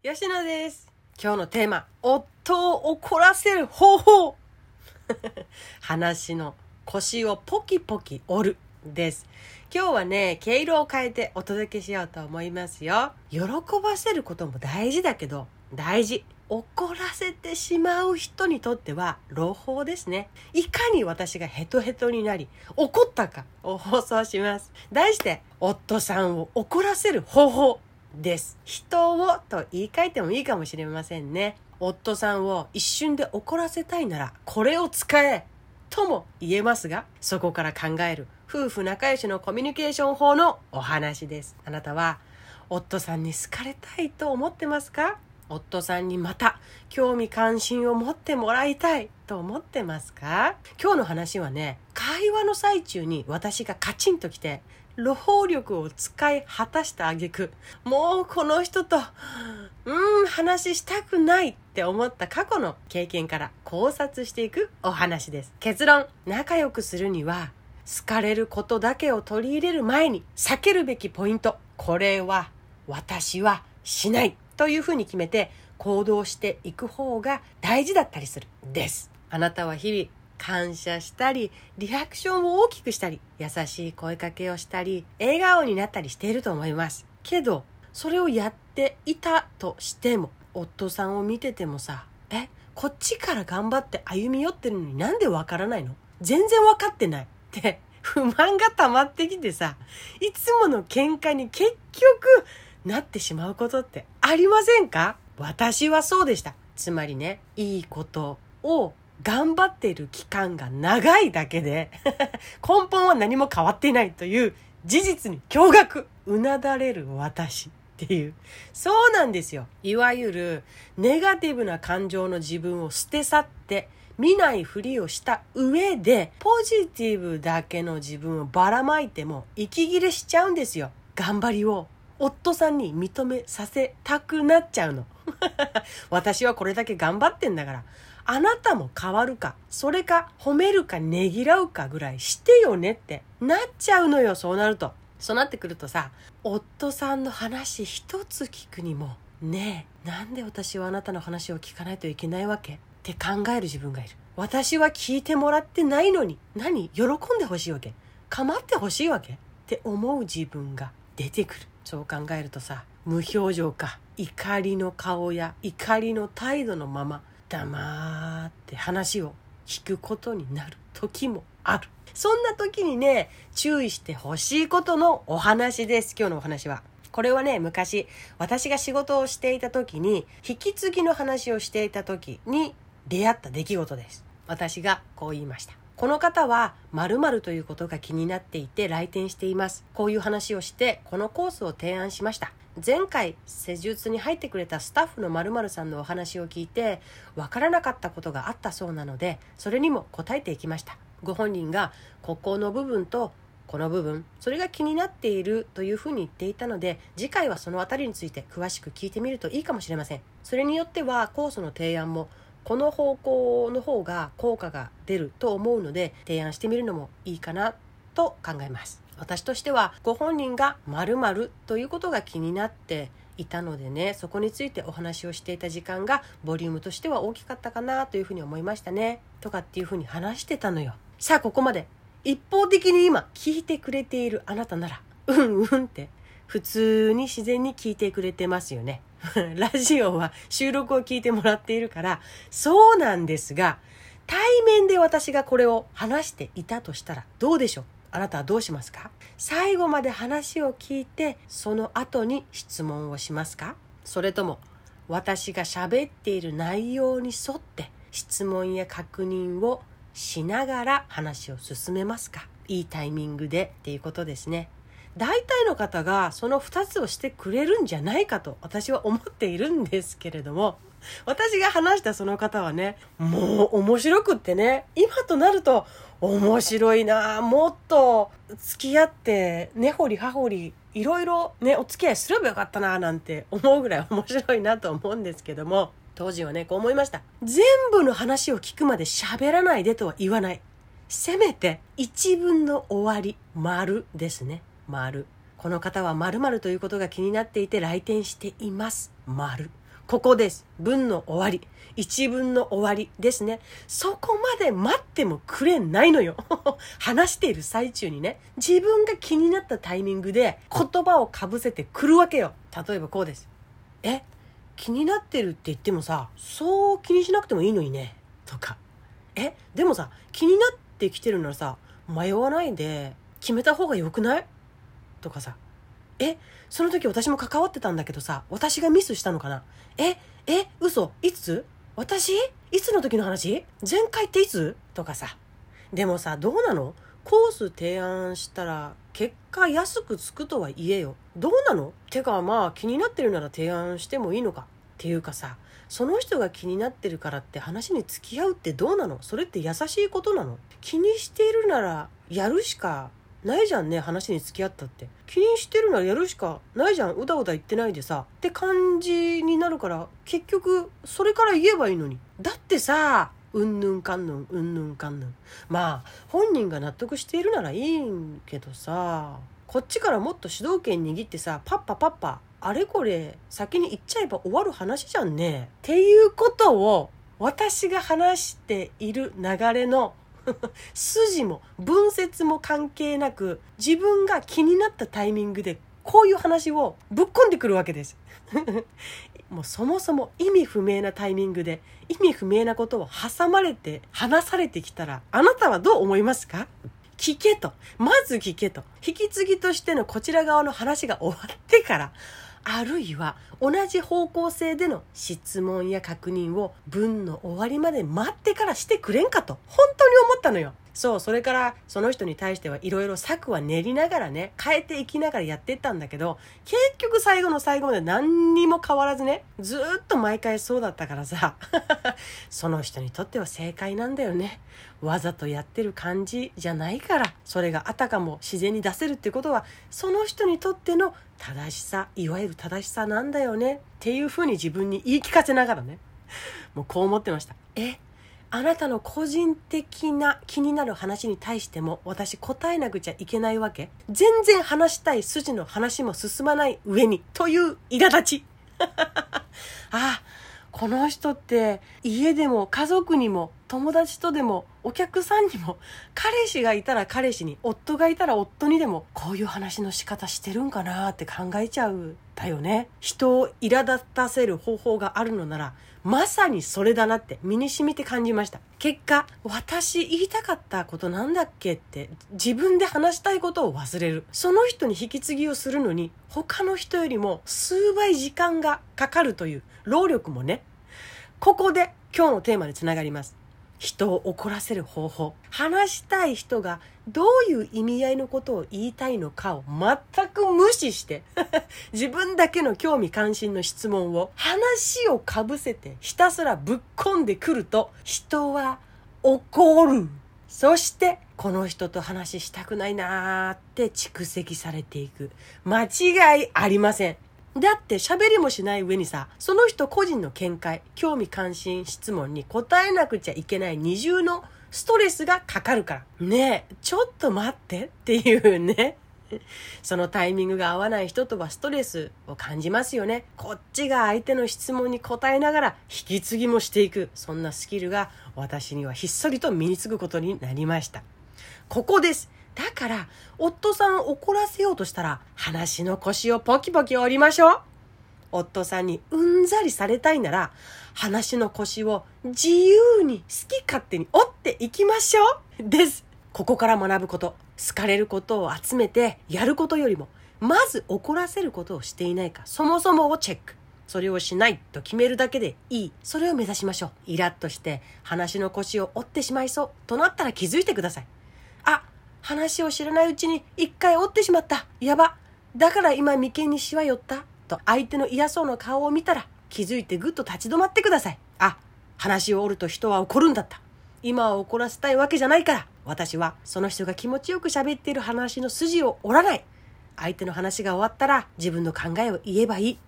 吉野です。今日のテーマ、夫を怒らせる方法。話の腰をポキポキ折るです。今日はね、毛色を変えてお届けしようと思いますよ。喜ばせることも大事だけど、大事。怒らせてしまう人にとっては朗報ですね。いかに私がヘトヘトになり、怒ったかを放送します。題して、夫さんを怒らせる方法です。人をと言い換えてもいいかもしれませんね。夫さんを一瞬で怒らせたいなら、これを使えとも言えますが、そこから考える夫婦仲良しのコミュニケーション法のお話です。あなたは夫さんに好かれたいと思ってますか？夫さんにまた興味関心を持ってもらいたいと思ってますか？今日の話はね、会話の最中に私がカチンときて、労力を使い果たした挙句もうこの人と、うん、話したくないって思った過去の経験から考察していくお話です。結論、仲良くするには、好かれることだけを取り入れる前に避けるべきポイント。これは私はしないというふうに決めて行動していく方が大事だったりするです。あなたは日々感謝したり、リアクションを大きくしたり、優しい声かけをしたり、笑顔になったりしていると思います。けど、それをやっていたとしても、夫さんを見ててもさ、え、こっちから頑張って歩み寄ってるのになんでわからないの？全然わかってない。って、不満が溜まってきてさ、いつもの喧嘩に結局なってしまうことってありませんか？私はそうでした。つまりね、いいことを頑張っている期間が長いだけで 根本は何も変わっていないという事実に驚愕うなだれる私っていう。そうなんですよいわゆるネガティブな感情の自分を捨て去って見ないふりをした上でポジティブだけの自分をばらまいても息切れしちゃうんですよ。頑張りを夫さんに認めさせたくなっちゃうの。私はこれだけ頑張ってんだから。あなたも変わるか、それか褒めるかねぎらうかぐらいしてよねってなっちゃうのよ、そうなると。そうなってくるとさ、夫さんの話一つ聞くにも、ねえ、なんで私はあなたの話を聞かないといけないわけ？って考える自分がいる。私は聞いてもらってないのに、何？喜んでほしいわけ？構ってほしいわけ？って思う自分が出てくる。そう考えるとさ、無表情か、怒りの顔や怒りの態度のまま、黙って話を聞くことになる時もある。そんな時にね、注意してほしいことのお話です。今日のお話は。これはね、昔、私が仕事をしていた時に、引き継ぎの話をしていた時に出会った出来事です。私がこう言いました。この方は〇〇ということが気になっていて来店しています。こういう話をして、このコースを提案しました。前回施術に入ってくれたスタッフの〇〇さんのお話を聞いてわからなかったことがあったそうなのでそれにも答えていきました。ご本人がここの部分とこの部分それが気になっているというふうに言っていたので次回はその辺りについて詳しく聞いてみるといいかもしれません。それによってはコースの提案もこの方向の方が効果が出ると思うので提案してみるのもいいかなと考えます。私としてはご本人が〇〇ということが気になっていたのでねそこについてお話をしていた時間がボリュームとしては大きかったかなというふうに思いましたね。とかっていうふうに話してたのよ。さあここまで。一方的に今聞いてくれているあなたならうんうんって普通に自然に聞いてくれてますよね。ラジオは収録を聞いてもらっているからそうなんですが対面で私がこれを話していたとしたらどうでしょう？あなたはどうしますか？最後まで話を聞いてその後に質問をしますか？それとも私が喋っている内容に沿って質問や確認をしながら話を進めますか？いいタイミングでっていうことですね。大体の方がその2つをしてくれるんじゃないかと私は思っているんですけれども私が話したその方はねもう面白くってね今となると面白いなもっと付き合って根掘り葉掘りいろいろねお付き合いすればよかったななんて思うぐらい 面白いなと思うんですけども当時はねこう思いました。全部の話を聞くまで喋らないでとは言わない。せめて一文の終わり丸ですね。丸。この方は〇〇ということが気になっていて来店しています。丸。ここです。文の終わり。一文の終わりですね。そこまで待ってもくれないのよ。話している最中にね、自分が気になったタイミングで言葉をかぶせてくるわけよ。例えばこうです。え、気になってるって言ってもさ、そう気にしなくてもいいのにね。とか。え、でもさ、気になってきてるならさ、迷わないで決めた方がよくない？とかさ。え、その時私も関わってたんだけどさ、私がミスしたのかな？え、え、嘘いつ？私？いつの時の話？前回っていつ？とかさ。でもさ、どうなの？コース提案したら結果安くつくとは言えよ。どうなの？てかまあ気になってるなら提案してもいいのか。っていうかさ、その人が気になってるからって話に付き合うってどうなの？それって優しいことなの？気にしているならやるしかないじゃんね話に付き合ったって。気にしてるならやるしかないじゃん。うだうだ言ってないでさ。って感じになるから結局それから言えばいいのに。だってさうんぬんかんぬんうんぬんかんぬん。まあ本人が納得しているならいいんけどさこっちからもっと主導権握ってさパッパパッパあれこれ先に言っちゃえば終わる話じゃんね。っていうことを私が話している流れの筋も文節も関係なく自分が気になったタイミングでこういう話をぶっ込んでくるわけです。もうそもそも意味不明なタイミングで意味不明なことを挟まれて話されてきたらあなたはどう思いますか？聞けと。まず聞けと。引き継ぎとしてのこちら側の話が終わってからあるいは同じ方向性での質問や確認を文の終わりまで待ってからしてくれんかと本当に思ったのよ。そう、それからその人に対してはいろいろ策は練りながらね、変えていきながらやっていったんだけど、結局最後の最後まで何にも変わらずね、ずっと毎回そうだったからさ、その人にとっては正解なんだよね。わざとやってる感じじゃないから、それがあたかも自然に出せるってことは、その人にとっての正しさ、いわゆる正しさなんだよね。っていうふうに自分に言い聞かせながらね、もうこう思ってました。えあなたの個人的な気になる話に対しても私答えなくちゃいけないわけ。全然話したい筋の話も進まない上にという苛立ち。ああこの人って家でも家族にも友達とでもお客さんにも彼氏がいたら彼氏に夫がいたら夫にでもこういう話の仕方してるんかなって考えちゃうだよね。人を苛立たせる方法があるのならまさにそれだなって身に染みて感じました。結果私言いたかったことなんだっけって自分で話したいことを忘れる。その人に引き継ぎをするのに他の人よりも数倍時間がかかるという労力もね。ここで今日のテーマでつながります。人を怒らせる方法。話したい人がどういう意味合いのことを言いたいのかを全く無視して 自分だけの興味関心の質問を話をかぶせてひたすらぶっ込んでくると人は怒る。そしてこの人と話したくないなーって蓄積されていく。間違いありません。だって喋りもしない上にさ、その人個人の見解、興味関心質問に答えなくちゃいけない二重のストレスがかかるから。ねえ、ちょっと待ってっていうね。そのタイミングが合わない人とはストレスを感じますよね。こっちが相手の質問に答えながら引き継ぎもしていく。そんなスキルが私にはひっそりと身につくことになりました。ここです。だから、夫さんを怒らせようとしたら、話の腰をポキポキ折りましょう。夫さんにうんざりされたいなら、話の腰を自由に好き勝手に折っていきましょう。です。ここから学ぶこと、好かれることを集めてやることよりも、まず怒らせることをしていないか、そもそもをチェック。それをしないと決めるだけでいい。それを目指しましょう。イラッとして話の腰を折ってしまいそうとなったら気づいてください。話を知らないうちに一回折ってしまった。やば。だから今眉間にしわ寄った。と相手の嫌そうな顔を見たら気づいてぐっと立ち止まってください。あ、話を折ると人は怒るんだった。今は怒らせたいわけじゃないから。私はその人が気持ちよく喋っている話の筋を折らない。相手の話が終わったら自分の考えを言えばいい。